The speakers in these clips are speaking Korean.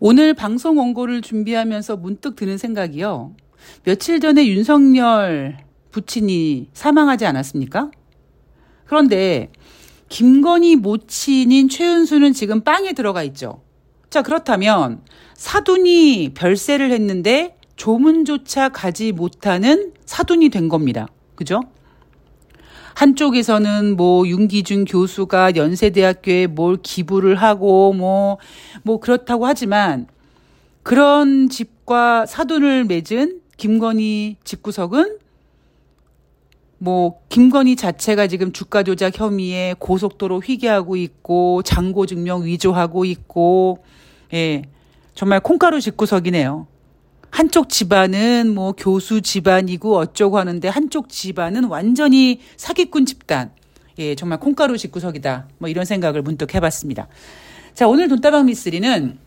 오늘 방송 원고를 준비하면서 문득 드는 생각이요. 며칠 전에 윤석열 부친이 사망하지 않았습니까? 그런데 김건희 모친인 최은수는 지금 빵에 들어가 있죠. 자, 그렇다면 사돈이 별세를 했는데 조문조차 가지 못하는 사돈이 된 겁니다. 그죠? 한쪽에서는 뭐 윤기준 교수가 연세대학교에 뭘 기부를 하고 뭐, 뭐 그렇다고 하지만 그런 집과 사돈을 맺은 김건희 집구석은 뭐 김건희 자체가 지금 주가 조작 혐의에 고속도로 휘게하고 있고 장고 증명 위조하고 있고 예. 정말 콩가루 집구석이네요. 한쪽 집안은 뭐 교수 집안이고 어쩌고 하는데 한쪽 집안은 완전히 사기꾼 집단. 예, 정말 콩가루 집구석이다. 뭐 이런 생각을 문득 해봤습니다. 자, 오늘 돈다방 미쓰리는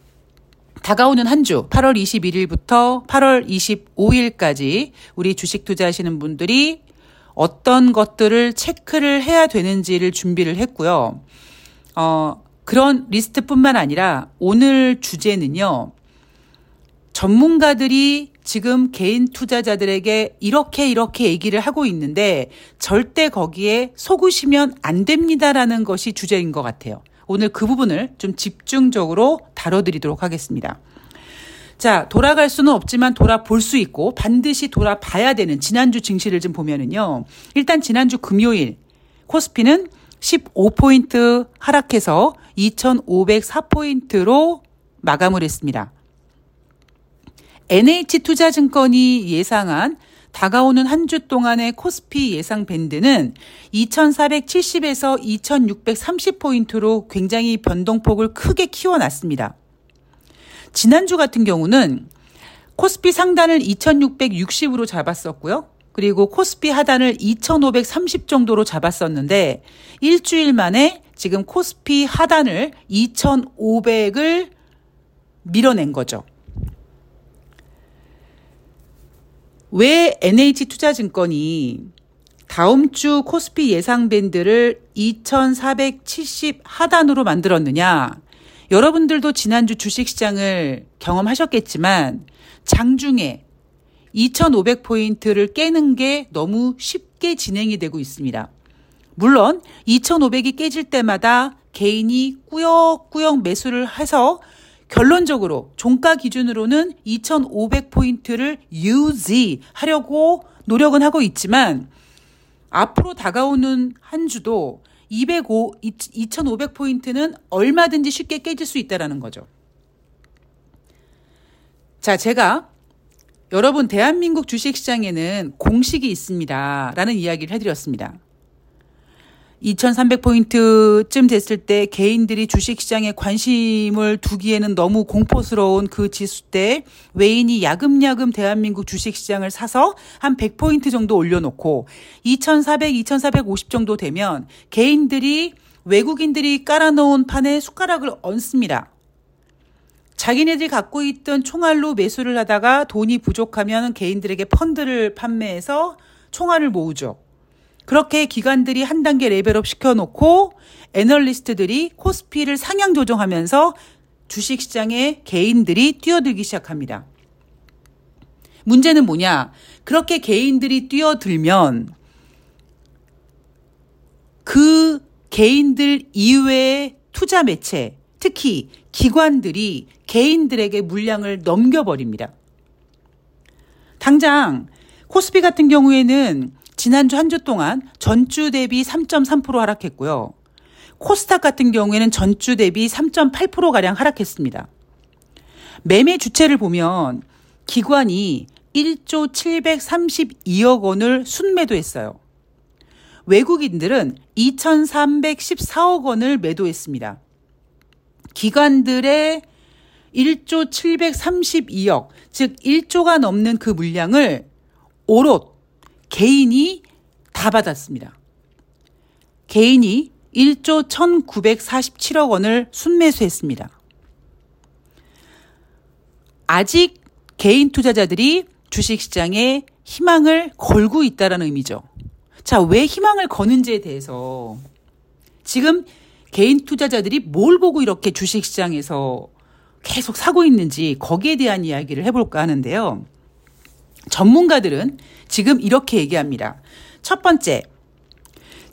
다가오는 한 주, 8월 21일부터 8월 25일까지 우리 주식 투자하시는 분들이 어떤 것들을 체크를 해야 되는지를 준비를 했고요. 어, 그런 리스트뿐만 아니라 오늘 주제는요. 전문가들이 지금 개인 투자자들에게 이렇게 이렇게 얘기를 하고 있는데 절대 거기에 속으시면 안 됩니다라는 것이 주제인 것 같아요. 오늘 그 부분을 좀 집중적으로 다뤄드리도록 하겠습니다. 자, 돌아갈 수는 없지만 돌아볼 수 있고 반드시 돌아봐야 되는 지난주 증시를 좀 보면은요. 일단 지난주 금요일 코스피는 15포인트 하락해서 2,504포인트로 마감을 했습니다. NH투자증권이 예상한 다가오는 한 주 동안의 코스피 예상 밴드는 2,470에서 2,630포인트로 굉장히 변동폭을 크게 키워놨습니다. 지난주 같은 경우는 코스피 상단을 2,660으로 잡았었고요. 그리고 코스피 하단을 2,530 정도로 잡았었는데 일주일 만에 지금 코스피 하단을 2,500을 밀어낸 거죠. 왜 NH투자증권이 다음 주 코스피 예상 밴드를 2,470 하단으로 만들었느냐? 여러분들도 지난주 주식시장을 경험하셨겠지만 장중에 2,500포인트를 깨는 게 너무 쉽게 진행이 되고 있습니다. 물론 2,500이 깨질 때마다 개인이 꾸역꾸역 매수를 해서 결론적으로 종가 기준으로는 2,500포인트를 유지하려고 노력은 하고 있지만 앞으로 다가오는 한 주도 205, 2,500포인트는 얼마든지 쉽게 깨질 수 있다라는 거죠. 자, 제가 여러분 대한민국 주식시장에는 공식이 있습니다. 라는 이야기를 해드렸습니다. 2300포인트쯤 됐을 때 개인들이 주식시장에 관심을 두기에는 너무 공포스러운 그 지수 때 외인이 야금야금 대한민국 주식시장을 사서 한 100포인트 정도 올려놓고 2400, 2450 정도 되면 개인들이 외국인들이 깔아놓은 판에 숟가락을 얹습니다. 자기네들이 갖고 있던 총알로 매수를 하다가 돈이 부족하면 개인들에게 펀드를 판매해서 총알을 모으죠. 그렇게 기관들이 한 단계 레벨업 시켜놓고 애널리스트들이 코스피를 상향 조정하면서 주식시장에 개인들이 뛰어들기 시작합니다. 문제는 뭐냐? 그렇게 개인들이 뛰어들면 그 개인들 이외의 투자 매체, 특히 기관들이 개인들에게 물량을 넘겨버립니다. 당장 코스피 같은 경우에는 지난주 한 주 동안 전주 대비 3.3% 하락했고요. 코스닥 같은 경우에는 전주 대비 3.8%가량 하락했습니다. 매매 주체를 보면 기관이 1조 732억 원을 순매도했어요. 외국인들은 2,314억 원을 매도했습니다. 기관들의 1조 732억, 즉 1조가 넘는 그 물량을 오롯 개인이 다 받았습니다. 개인이 1조 1947억 원을 순매수했습니다. 아직 개인 투자자들이 주식시장에 희망을 걸고 있다는 의미죠. 자, 왜 희망을 거는지에 대해서 지금 개인 투자자들이 뭘 보고 이렇게 주식시장에서 계속 사고 있는지 거기에 대한 이야기를 해볼까 하는데요. 전문가들은 지금 이렇게 얘기합니다. 첫 번째,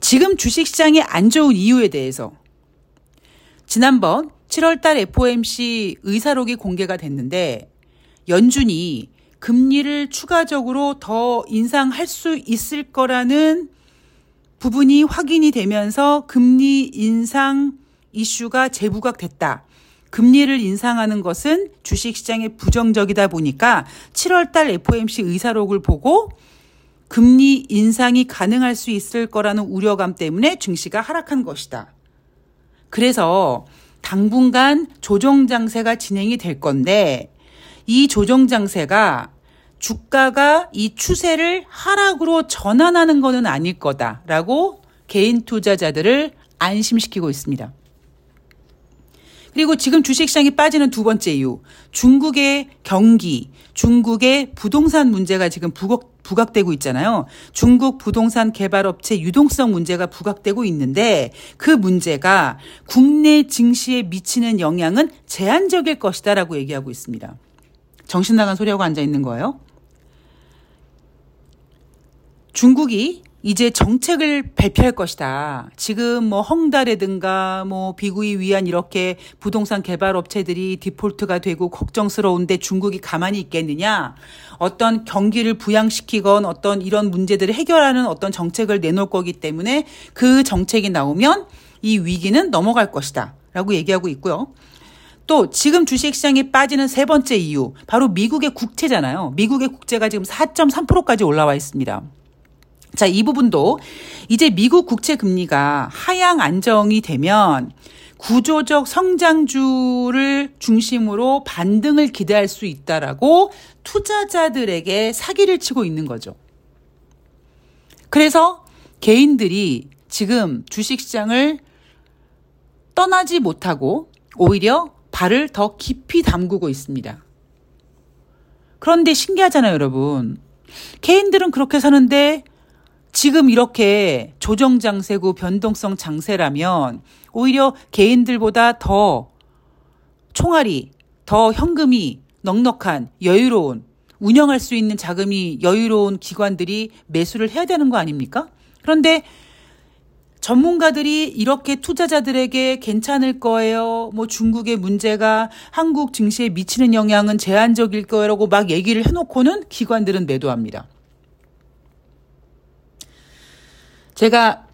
지금 주식시장이 안 좋은 이유에 대해서 지난번 7월달 FOMC 의사록이 공개가 됐는데 연준이 금리를 추가적으로 더 인상할 수 있을 거라는 부분이 확인이 되면서 금리 인상 이슈가 재부각됐다. 금리를 인상하는 것은 주식시장에 부정적이다 보니까 7월달 FOMC 의사록을 보고 금리 인상이 가능할 수 있을 거라는 우려감 때문에 증시가 하락한 것이다. 그래서 당분간 조정 장세가 진행이 될 건데 이 조정 장세가 주가가 이 추세를 하락으로 전환하는 것은 아닐 거다라고 개인 투자자들을 안심시키고 있습니다. 그리고 지금 주식시장이 빠지는 두 번째 이유. 중국의 경기, 중국의 부동산 문제가 지금 부각, 부각되고 있잖아요. 중국 부동산 개발업체 유동성 문제가 부각되고 있는데 그 문제가 국내 증시에 미치는 영향은 제한적일 것이다라고 얘기하고 있습니다. 정신 나간 소리하고 앉아 있는 거예요. 중국이 이제 정책을 발표할 것이다. 지금 뭐 헝다라든가 뭐 비구이 위한 이렇게 부동산 개발 업체들이 디폴트가 되고 걱정스러운데 중국이 가만히 있겠느냐? 어떤 경기를 부양시키건 어떤 이런 문제들을 해결하는 어떤 정책을 내놓을 거기 때문에 그 정책이 나오면 이 위기는 넘어갈 것이다. 라고 얘기하고 있고요. 또 지금 주식시장에 빠지는 세 번째 이유 바로 미국의 국채잖아요. 미국의 국채가 지금 4.3%까지 올라와 있습니다. 자, 이 부분도 이제 미국 국채 금리가 하향 안정이 되면 구조적 성장주를 중심으로 반등을 기대할 수 있다라고 투자자들에게 사기를 치고 있는 거죠. 그래서 개인들이 지금 주식시장을 떠나지 못하고 오히려 발을 더 깊이 담그고 있습니다. 그런데 신기하잖아요, 여러분. 개인들은 그렇게 사는데 지금 이렇게 조정 장세고 변동성 장세라면 오히려 개인들보다 더 총알이 더 현금이 넉넉한 여유로운 운영할 수 있는 자금이 여유로운 기관들이 매수를 해야 되는 거 아닙니까? 그런데 전문가들이 이렇게 투자자들에게 괜찮을 거예요. 뭐 중국의 문제가 한국 증시에 미치는 영향은 제한적일 거라고 막 얘기를 해놓고는 기관들은 매도합니다. 제가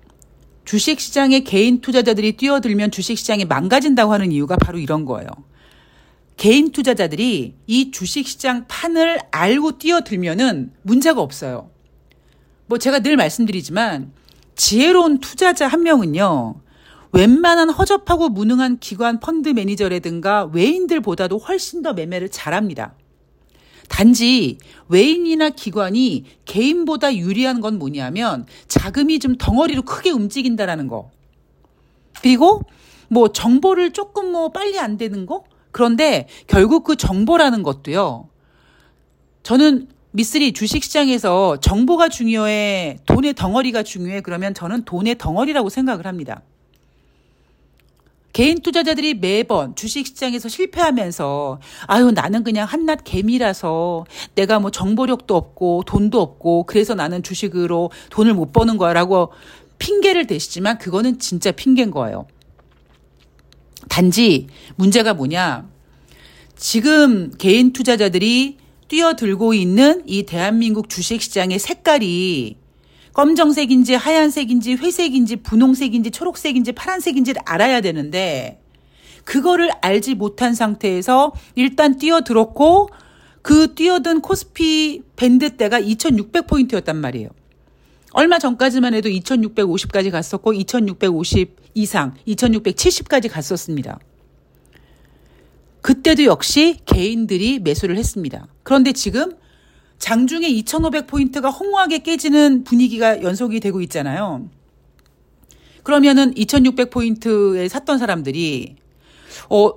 주식시장에 개인 투자자들이 뛰어들면 주식시장이 망가진다고 하는 이유가 바로 이런 거예요. 개인 투자자들이 이 주식시장 판을 알고 뛰어들면은 문제가 없어요. 뭐 제가 늘 말씀드리지만 지혜로운 투자자 한 명은요. 웬만한 허접하고 무능한 기관 펀드 매니저라든가 외인들보다도 훨씬 더 매매를 잘합니다. 단지 외인이나 기관이 개인보다 유리한 건 뭐냐면 자금이 좀 덩어리로 크게 움직인다라는 거. 그리고 뭐 정보를 조금 뭐 빨리 안 되는 거? 그런데 결국 그 정보라는 것도요. 저는 미쓰리 주식시장에서 정보가 중요해, 돈의 덩어리가 중요해, 그러면 저는 돈의 덩어리라고 생각을 합니다. 개인 투자자들이 매번 주식시장에서 실패하면서 아유 나는 그냥 한낱 개미라서 내가 뭐 정보력도 없고 돈도 없고 그래서 나는 주식으로 돈을 못 버는 거야라고 핑계를 대시지만 그거는 진짜 핑계인 거예요. 단지 문제가 뭐냐? 지금 개인 투자자들이 뛰어들고 있는 이 대한민국 주식시장의 색깔이 검정색인지 하얀색인지 회색인지 분홍색인지 초록색인지 파란색인지를 알아야 되는데 그거를 알지 못한 상태에서 일단 뛰어들었고 그 뛰어든 코스피 밴드 때가 2600포인트였단 말이에요. 얼마 전까지만 해도 2650까지 갔었고 2650 이상, 2670까지 갔었습니다. 그때도 역시 개인들이 매수를 했습니다. 그런데 지금 장중에 2,500포인트가 허무하게 깨지는 분위기가 연속이 되고 있잖아요. 그러면은 2,600포인트에 샀던 사람들이, 어,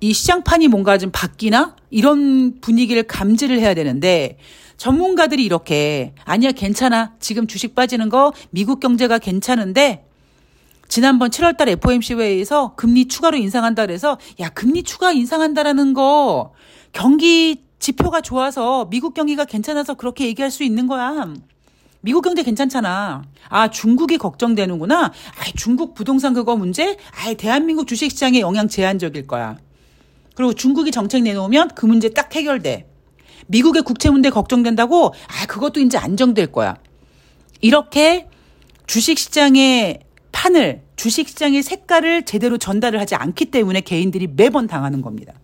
이 시장판이 뭔가 좀 바뀌나? 이런 분위기를 감지를 해야 되는데, 전문가들이 이렇게, 아니야, 괜찮아. 지금 주식 빠지는 거, 미국 경제가 괜찮은데, 지난번 7월달 FOMC 회의에서 금리 추가로 인상한다 그래서 야 금리 추가 인상한다라는 거 경기 지표가 좋아서 미국 경기가 괜찮아서 그렇게 얘기할 수 있는 거야. 미국 경제 괜찮잖아. 아, 중국이 걱정되는구나. 아, 중국 부동산 그거 문제? 아, 대한민국 주식 시장에 영향 제한적일 거야. 그리고 중국이 정책 내놓으면 그 문제 딱 해결돼. 미국의 국채 문제 걱정된다고? 아, 그것도 이제 안정될 거야. 이렇게 주식 시장의 판을, 주식 시장의 색깔을 제대로 전달을 하지 않기 때문에 개인들이 매번 당하는 겁니다.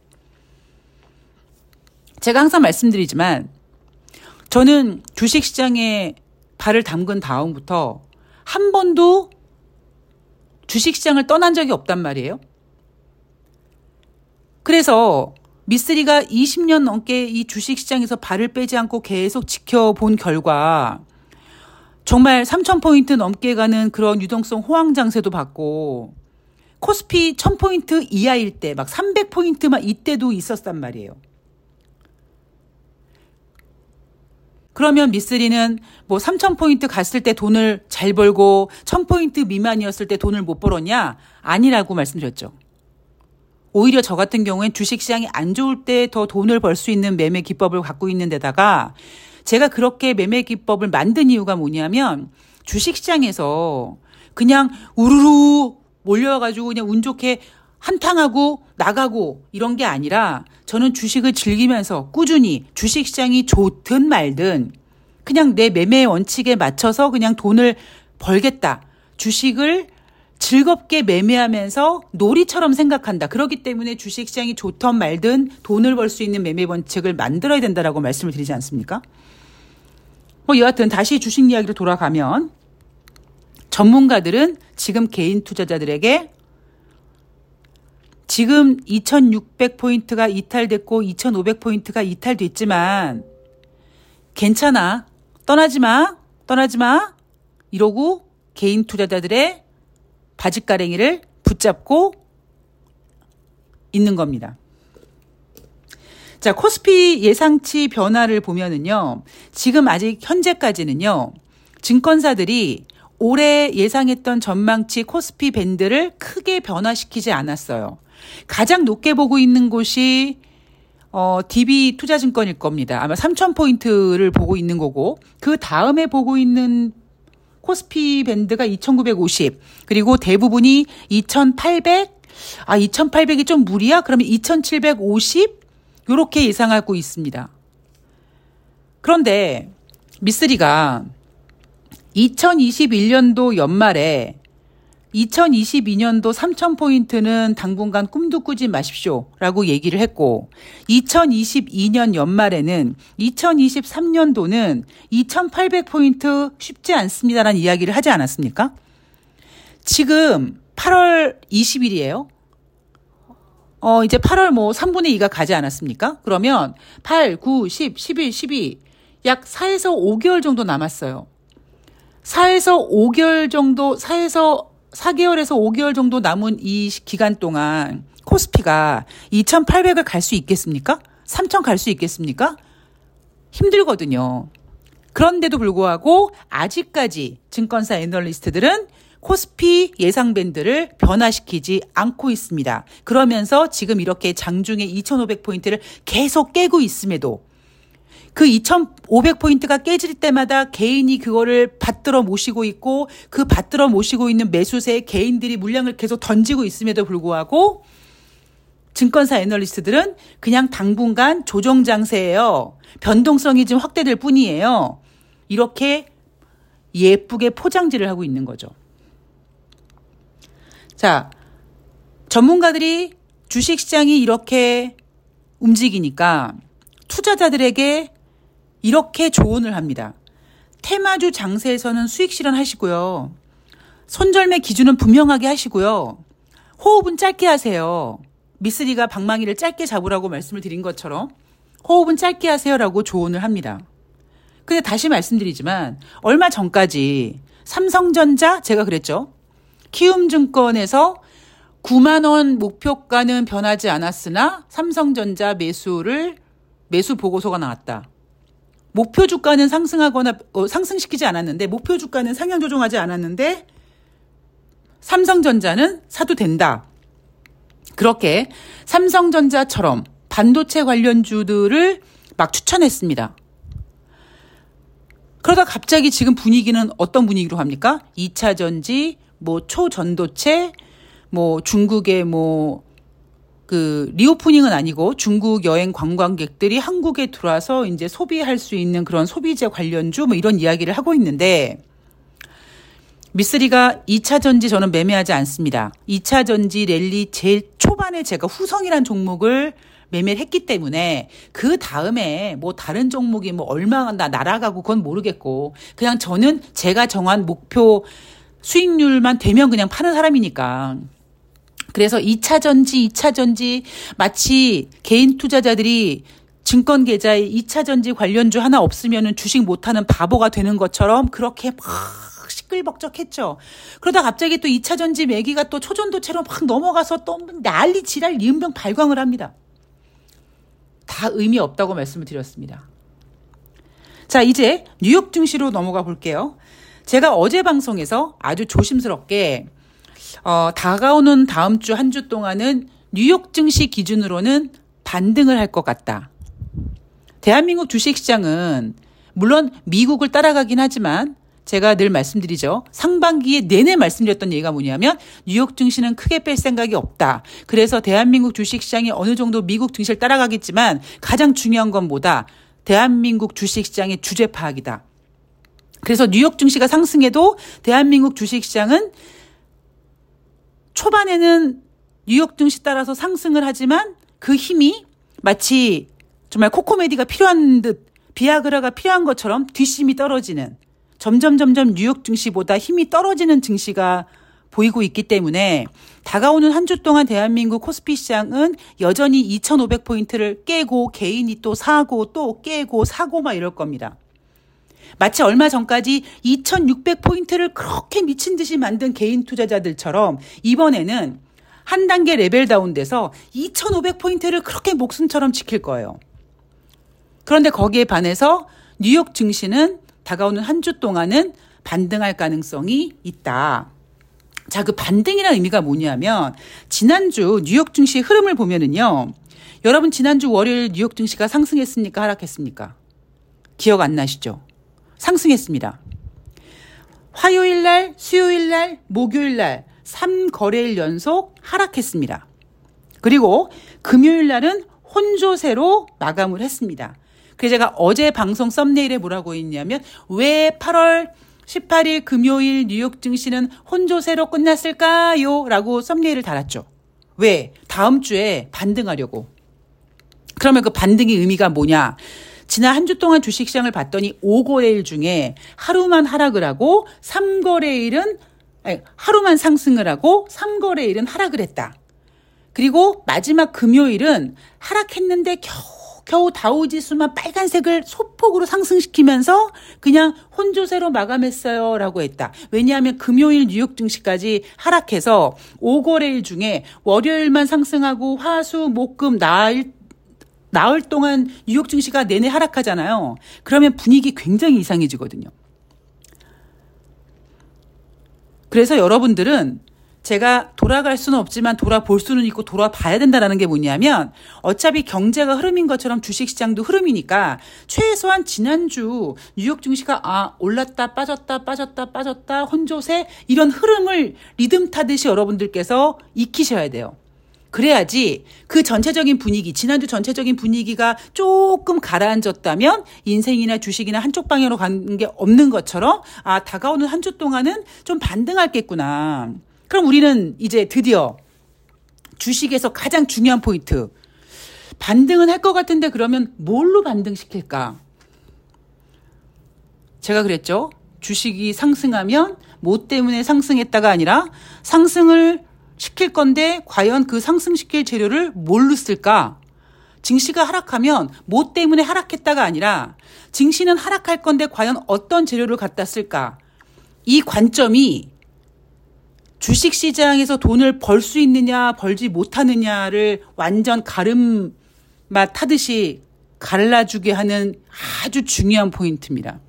제가 항상 말씀드리지만 저는 주식 시장에 발을 담근 다음부터 한 번도 주식 시장을 떠난 적이 없단 말이에요. 그래서 미쓰리가 20년 넘게 이 주식 시장에서 발을 빼지 않고 계속 지켜본 결과 정말 3,000포인트 넘게 가는 그런 유동성 호황 장세도 받고 코스피 1,000포인트 이하일 때 막 300포인트만 이때도 있었단 말이에요. 그러면 미쓰리는 뭐 3,000포인트 갔을 때 돈을 잘 벌고 1,000포인트 미만이었을 때 돈을 못 벌었냐? 아니라고 말씀드렸죠. 오히려 저 같은 경우엔 주식시장이 안 좋을 때 더 돈을 벌 수 있는 매매 기법을 갖고 있는 데다가 제가 그렇게 매매 기법을 만든 이유가 뭐냐면 주식시장에서 그냥 우르르 몰려와가지고 그냥 운 좋게 한탕하고 나가고 이런 게 아니라 저는 주식을 즐기면서 꾸준히 주식 시장이 좋든 말든 그냥 내 매매 원칙에 맞춰서 그냥 돈을 벌겠다. 주식을 즐겁게 매매하면서 놀이처럼 생각한다. 그렇기 때문에 주식 시장이 좋든 말든 돈을 벌 수 있는 매매 원칙을 만들어야 된다라고 말씀을 드리지 않습니까? 뭐 여하튼 다시 주식 이야기로 돌아가면 전문가들은 지금 개인 투자자들에게 지금 2600포인트가 이탈됐고 2500포인트가 이탈됐지만 괜찮아. 떠나지 마. 떠나지 마. 이러고 개인 투자자들의 바지가랭이를 붙잡고 있는 겁니다. 자, 코스피 예상치 변화를 보면은요, 지금 아직 현재까지는요, 증권사들이 올해 예상했던 전망치 코스피 밴드를 크게 변화시키지 않았어요. 가장 높게 보고 있는 곳이 어, DB 투자증권일 겁니다. 아마 3,000포인트를 보고 있는 거고, 그 다음에 보고 있는 코스피 밴드가 2,950, 그리고 대부분이 2,800, 아, 2,800이 좀 무리야? 그러면 2,750? 요렇게 예상하고 있습니다. 그런데 미쓰리가 2021년도 연말에 2022년도 3,000포인트는 당분간 꿈도 꾸지 마십시오. 라고 얘기를 했고, 2022년 연말에는 2023년도는 2,800포인트 쉽지 않습니다라는 이야기를 하지 않았습니까? 지금 8월 20일이에요. 어, 이제 8월 뭐 3분의 2가 가지 않았습니까? 그러면 8, 9, 10, 11, 12, 약 4에서 5개월 정도 남았어요. 4에서 5개월 정도, 4에서 4개월에서 5개월 정도 남은 이 기간 동안 코스피가 2,800을 갈 수 있겠습니까? 3,000 갈 수 있겠습니까? 힘들거든요. 그런데도 불구하고 아직까지 증권사 애널리스트들은 코스피 예상 밴드를 변화시키지 않고 있습니다. 그러면서 지금 이렇게 장중에 2,500포인트를 계속 깨고 있음에도 그 2,500포인트가 깨질 때마다 개인이 그거를 받들어 모시고 있고 그 받들어 모시고 있는 매수세에 개인들이 물량을 계속 던지고 있음에도 불구하고 증권사 애널리스트들은 그냥 당분간 조정 장세예요. 변동성이 좀 확대될 뿐이에요. 이렇게 예쁘게 포장지를 하고 있는 거죠. 자, 전문가들이 주식시장이 이렇게 움직이니까 투자자들에게 이렇게 조언을 합니다. 테마주 장세에서는 수익 실현하시고요. 손절매 기준은 분명하게 하시고요. 호흡은 짧게 하세요. 미쓰리가 방망이를 짧게 잡으라고 말씀을 드린 것처럼 호흡은 짧게 하세요라고 조언을 합니다. 근데 다시 말씀드리지만 얼마 전까지 삼성전자 제가 그랬죠. 키움증권에서 9만 원 목표가는 변하지 않았으나 삼성전자 매수를 매수 보고서가 나왔다. 목표 주가는 상승하거나 어, 상승시키지 않았는데 목표 주가는 상향 조정하지 않았는데 삼성전자는 사도 된다. 그렇게 삼성전자처럼 반도체 관련주들을 막 추천했습니다. 그러다 갑자기 지금 분위기는 어떤 분위기로 합니까? 2차 전지, 뭐 초전도체, 뭐 중국의 뭐 그 리오프닝은 아니고 중국 여행 관광객들이 한국에 들어와서 이제 소비할 수 있는 그런 소비재 관련주 뭐 이런 이야기를 하고 있는데 미쓰리가 2차 전지 저는 매매하지 않습니다. 2차 전지 랠리 제일 초반에 제가 후성이란 종목을 매매를 했기 때문에 그 다음에 뭐 다른 종목이 뭐 얼마나 날아가고 그건 모르겠고 그냥 저는 제가 정한 목표 수익률만 되면 그냥 파는 사람이니까. 그래서 2차 전지, 2차 전지 마치 개인 투자자들이 증권 계좌에 2차 전지 관련주 하나 없으면은 주식 못하는 바보가 되는 것처럼 그렇게 막 시끌벅적했죠. 그러다 갑자기 또 2차 전지 매기가 또 초전도체로 막 넘어가서 또 난리 지랄 리은병 발광을 합니다. 다 의미 없다고 말씀을 드렸습니다. 자, 이제 뉴욕 증시로 넘어가 볼게요. 제가 어제 방송에서 아주 조심스럽게 어, 다가오는 다음 주 한 주 동안은 뉴욕 증시 기준으로는 반등을 할 것 같다. 대한민국 주식시장은 물론 미국을 따라가긴 하지만 제가 늘 말씀드리죠. 상반기에 내내 말씀드렸던 얘기가 뭐냐면 뉴욕 증시는 크게 뺄 생각이 없다. 그래서 대한민국 주식시장이 어느 정도 미국 증시를 따라가겠지만 가장 중요한 건 뭐다? 대한민국 주식시장의 주제 파악이다. 그래서 뉴욕 증시가 상승해도 대한민국 주식시장은 초반에는 뉴욕 증시 따라서 상승을 하지만 그 힘이 마치 정말 코코메디가 필요한 듯 비아그라가 필요한 것처럼 뒷심이 떨어지는 점점 점점 뉴욕 증시보다 힘이 떨어지는 증시가 보이고 있기 때문에 다가오는 한 주 동안 대한민국 코스피 시장은 여전히 2,500포인트를 깨고 개인이 또 사고 또 깨고 사고 막 이럴 겁니다. 마치 얼마 전까지 2,600포인트를 그렇게 미친 듯이 만든 개인 투자자들처럼 이번에는 한 단계 레벨 다운돼서 2,500포인트를 그렇게 목숨처럼 지킬 거예요. 그런데 거기에 반해서 뉴욕 증시는 다가오는 한 주 동안은 반등할 가능성이 있다. 자, 그 반등이라는 의미가 뭐냐면 지난주 뉴욕 증시 흐름을 보면은요. 여러분 지난주 월요일 뉴욕 증시가 상승했습니까? 하락했습니까? 기억 안 나시죠? 상승했습니다. 화요일 날, 수요일 날, 목요일 날 3거래일 연속 하락했습니다. 그리고 금요일 날은 혼조세로 마감을 했습니다. 그래서 제가 어제 방송 썸네일에 뭐라고 있냐면 왜 8월 18일 금요일 뉴욕 증시는 혼조세로 끝났을까요? 라고 썸네일을 달았죠. 왜? 다음 주에 반등하려고. 그러면 그 반등의 의미가 뭐냐? 지난 한 주 동안 주식시장을 봤더니 5거래일 중에 하루만 하락을 하고 3거래일은 아니, 하루만 상승을 하고 3거래일은 하락을 했다. 그리고 마지막 금요일은 하락했는데 겨우 겨우 다우지수만 빨간색을 소폭으로 상승시키면서 그냥 혼조세로 마감했어요. 라고 했다. 왜냐하면 금요일 뉴욕 증시까지 하락해서 5거래일 중에 월요일만 상승하고 화수, 목금, 나일, 나흘 동안 뉴욕 증시가 내내 하락하잖아요. 그러면 분위기 굉장히 이상해지거든요. 그래서 여러분들은 제가 돌아갈 수는 없지만 돌아볼 수는 있고 돌아봐야 된다라는 게 뭐냐면 어차피 경제가 흐름인 것처럼 주식시장도 흐름이니까 최소한 지난주 뉴욕 증시가 아 올랐다 빠졌다 빠졌다 빠졌다 혼조세 이런 흐름을 리듬 타듯이 여러분들께서 익히셔야 돼요. 그래야지 그 전체적인 분위기, 지난주 전체적인 분위기가 조금 가라앉았다면 인생이나 주식이나 한쪽 방향으로 가는 게 없는 것처럼 아, 다가오는 한 주 동안은 좀 반등할겠구나. 그럼 우리는 이제 드디어 주식에서 가장 중요한 포인트. 반등은 할 것 같은데 그러면 뭘로 반등시킬까? 제가 그랬죠. 주식이 상승하면 뭐 때문에 상승했다가 아니라 상승을 시킬 건데 과연 그 상승시킬 재료를 뭘로 쓸까? 증시가 하락하면 뭐 때문에 하락했다가 아니라 증시는 하락할 건데 과연 어떤 재료를 갖다 쓸까? 이 관점이 주식 시장에서 돈을 벌 수 있느냐, 벌지 못하느냐를 완전 가름맛 타듯이 갈라주게 하는 아주 중요한 포인트입니다.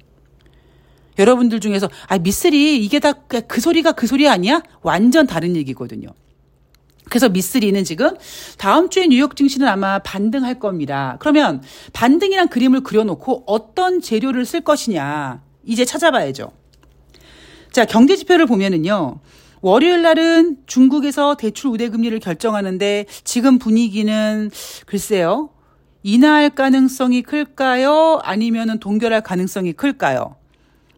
여러분들 중에서 아 미쓰리 이게 다 그 소리가 그 소리 아니야? 완전 다른 얘기거든요. 그래서 미쓰리는 지금 다음 주에 뉴욕 증시는 아마 반등할 겁니다. 그러면 반등이란 그림을 그려놓고 어떤 재료를 쓸 것이냐 이제 찾아봐야죠. 자 경제 지표를 보면은요. 월요일 날은 중국에서 대출 우대 금리를 결정하는데 지금 분위기는 글쎄요. 인하할 가능성이 클까요? 아니면은 동결할 가능성이 클까요?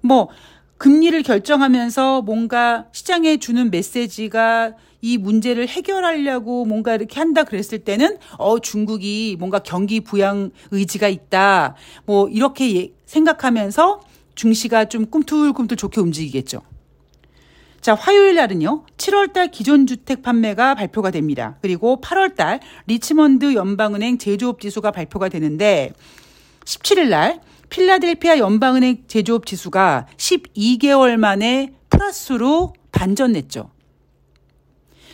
뭐 금리를 결정하면서 뭔가 시장에 주는 메시지가 이 문제를 해결하려고 뭔가 이렇게 한다 그랬을 때는 어 중국이 뭔가 경기 부양 의지가 있다. 뭐 이렇게 예, 생각하면서 증시가 좀 꿈틀꿈틀 좋게 움직이겠죠. 자, 화요일 날은요, 7월달 기존 주택 판매가 발표가 됩니다. 그리고 8월달 리치먼드 연방은행 제조업 지수가 발표가 되는데, 17일 날 필라델피아 연방은행 제조업 지수가 12개월 만에 플러스로 반전냈죠.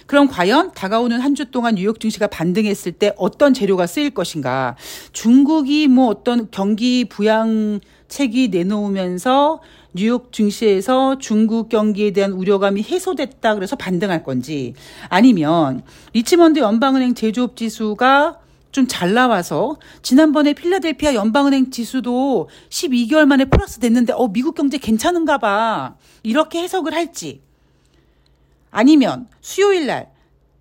그럼 과연 다가오는 한 주 동안 뉴욕 증시가 반등했을 때 어떤 재료가 쓰일 것인가? 중국이 뭐 어떤 경기 부양책이 내놓으면서 뉴욕 증시에서 중국 경기에 대한 우려감이 해소됐다 그래서 반등할 건지 아니면 리치먼드 연방은행 제조업 지수가 좀 잘 나와서 지난번에 필라델피아 연방은행 지수도 12개월 만에 플러스 됐는데 어 미국 경제 괜찮은가 봐. 이렇게 해석을 할지 아니면 수요일 날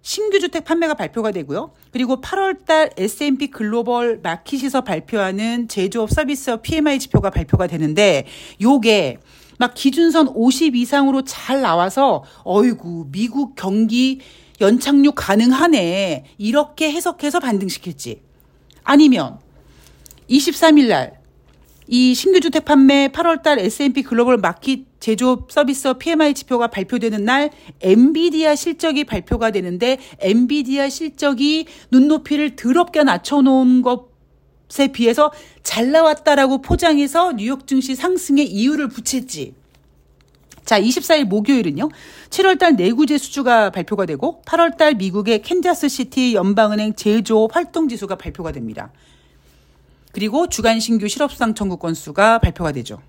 신규 주택 판매가 발표가 되고요. 그리고 8월 달 S&P 글로벌 마켓에서 발표하는 제조업 서비스업 PMI 지표가 발표가 되는데 요게 막 기준선 50 이상으로 잘 나와서 어이구 미국 경기 연착륙 가능하네 이렇게 해석해서 반등시킬지 아니면 23일 날 이 신규 주택 판매 8월 달 S&P 글로벌 마켓 제조업 서비스업 PMI 지표가 발표되는 날 엔비디아 실적이 발표가 되는데 엔비디아 실적이 눈높이를 더럽게 낮춰 놓은 것에 비해서 잘 나왔다라고 포장해서 뉴욕 증시 상승의 이유를 붙일지. 자, 24일 목요일은요. 7월달 내구재 수주가 발표가 되고 8월달 미국의 캔자스 시티 연방은행 제조업 활동 지수가 발표가 됩니다. 그리고 주간 신규 실업수당 청구 건수가 발표가 되죠.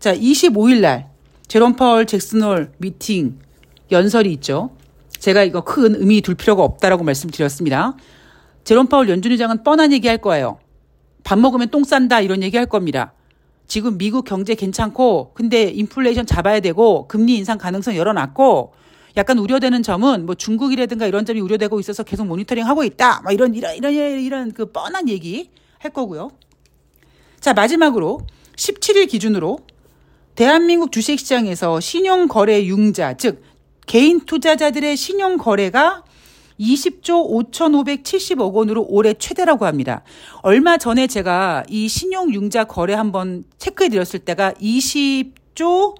자, 25일 날 제롬 파월 잭슨홀 미팅 연설이 있죠. 제가 이거 큰 의미 둘 필요가 없다라고 말씀드렸습니다. 제롬 파월 연준 의장은 뻔한 얘기 할 거예요. 밥 먹으면 똥 싼다 이런 얘기 할 겁니다. 지금 미국 경제 괜찮고 근데 인플레이션 잡아야 되고 금리 인상 가능성 열어놨고 약간 우려되는 점은 뭐 중국이라든가 이런 점이 우려되고 있어서 계속 모니터링 하고 있다. 뭐 이런 이런 이런 이런 그 뻔한 얘기 할 거고요. 자, 마지막으로 17일 기준으로 대한민국 주식시장에서 신용거래 융자, 즉 개인 투자자들의 신용거래가 20조 5,570억 원으로 올해 최대라고 합니다. 얼마 전에 제가 이 신용융자 거래 한번 체크해 드렸을 때가 20조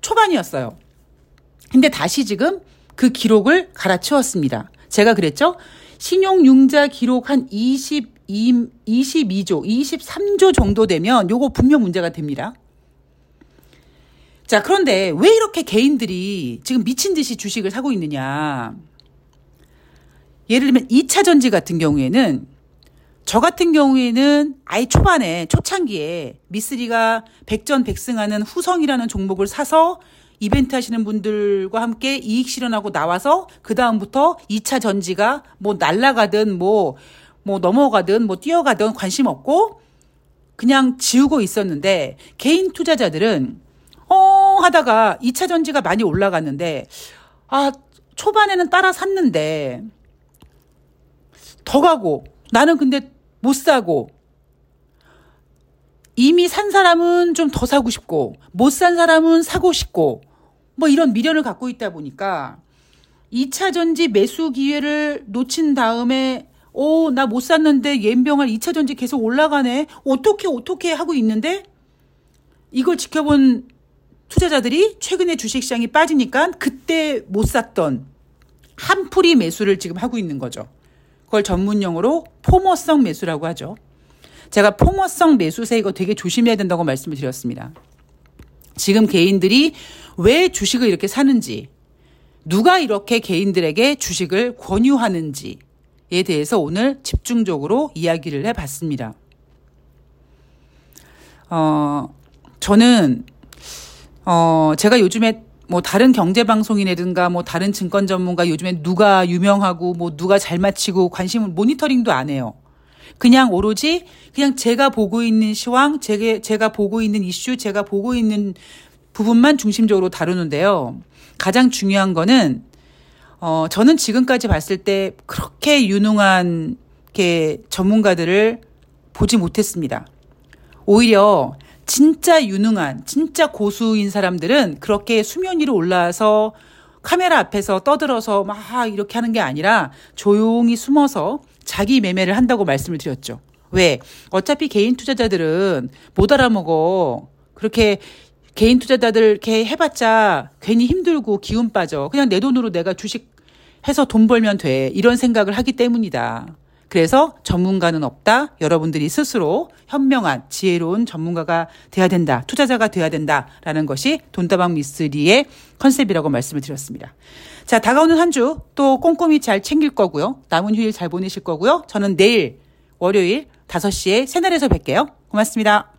초반이었어요. 근데 다시 지금 그 기록을 갈아치웠습니다. 제가 그랬죠? 신용융자 기록 한 22, 22조, 23조 정도 되면 요거 분명 문제가 됩니다. 자, 그런데 왜 이렇게 개인들이 지금 미친 듯이 주식을 사고 있느냐. 예를 들면 2차 전지 같은 경우에는 저 같은 경우에는 아예 초반에 초창기에 미쓰리가 백전백승하는 후성이라는 종목을 사서 이벤트 하시는 분들과 함께 이익 실현하고 나와서 그 다음부터 2차 전지가 뭐 날라가든 뭐, 뭐 넘어가든 뭐 뛰어가든 관심 없고 그냥 지우고 있었는데 개인 투자자들은 어 하다가 2차 전지가 많이 올라갔는데 아 초반에는 따라 샀는데 더 가고 나는 근데 못 사고 이미 산 사람은 좀 더 사고 싶고 못 산 사람은 사고 싶고 뭐 이런 미련을 갖고 있다 보니까 2차 전지 매수 기회를 놓친 다음에 오, 나 못 샀는데 옌병할 2차 전지 계속 올라가네. 어떻게 어떻게 하고 있는데 이걸 지켜본 투자자들이 최근에 주식시장이 빠지니까 그때 못 샀던 한풀이 매수를 지금 하고 있는 거죠. 그걸 전문 용어로 포머성 매수라고 하죠. 제가 포머성 매수세 이거 되게 조심해야 된다고 말씀을 드렸습니다. 지금 개인들이 왜 주식을 이렇게 사는지, 누가 이렇게 개인들에게 주식을 권유하는지에 대해서 오늘 집중적으로 이야기를 해 봤습니다. 어, 저는 어 제가 요즘에 뭐 다른 경제 방송이라든가 뭐 다른 증권 전문가 요즘에 누가 유명하고 뭐 누가 잘 맞히고 관심을 모니터링도 안 해요. 그냥 오로지 그냥 제가 보고 있는 시황, 제가 제가 보고 있는 이슈, 제가 보고 있는 부분만 중심적으로 다루는데요. 가장 중요한 거는 어 저는 지금까지 봤을 때 그렇게 유능한 게 전문가들을 보지 못했습니다. 오히려 진짜 유능한, 진짜 고수인 사람들은 그렇게 수면 위로 올라와서 카메라 앞에서 떠들어서 막 이렇게 하는 게 아니라 조용히 숨어서 자기 매매를 한다고 말씀을 드렸죠. 왜? 어차피 개인 투자자들은 못 알아먹어. 그렇게 개인 투자자들 이렇게 해봤자 괜히 힘들고 기운 빠져. 그냥 내 돈으로 내가 주식 해서 돈 벌면 돼. 이런 생각을 하기 때문이다. 그래서 전문가는 없다. 여러분들이 스스로 현명한 지혜로운 전문가가 돼야 된다. 투자자가 돼야 된다라는 것이 돈다방 미스리의 컨셉이라고 말씀을 드렸습니다. 자, 다가오는 한 주 또 꼼꼼히 잘 챙길 거고요. 남은 휴일 잘 보내실 거고요. 저는 내일 월요일 5시에 새날에서 뵐게요. 고맙습니다.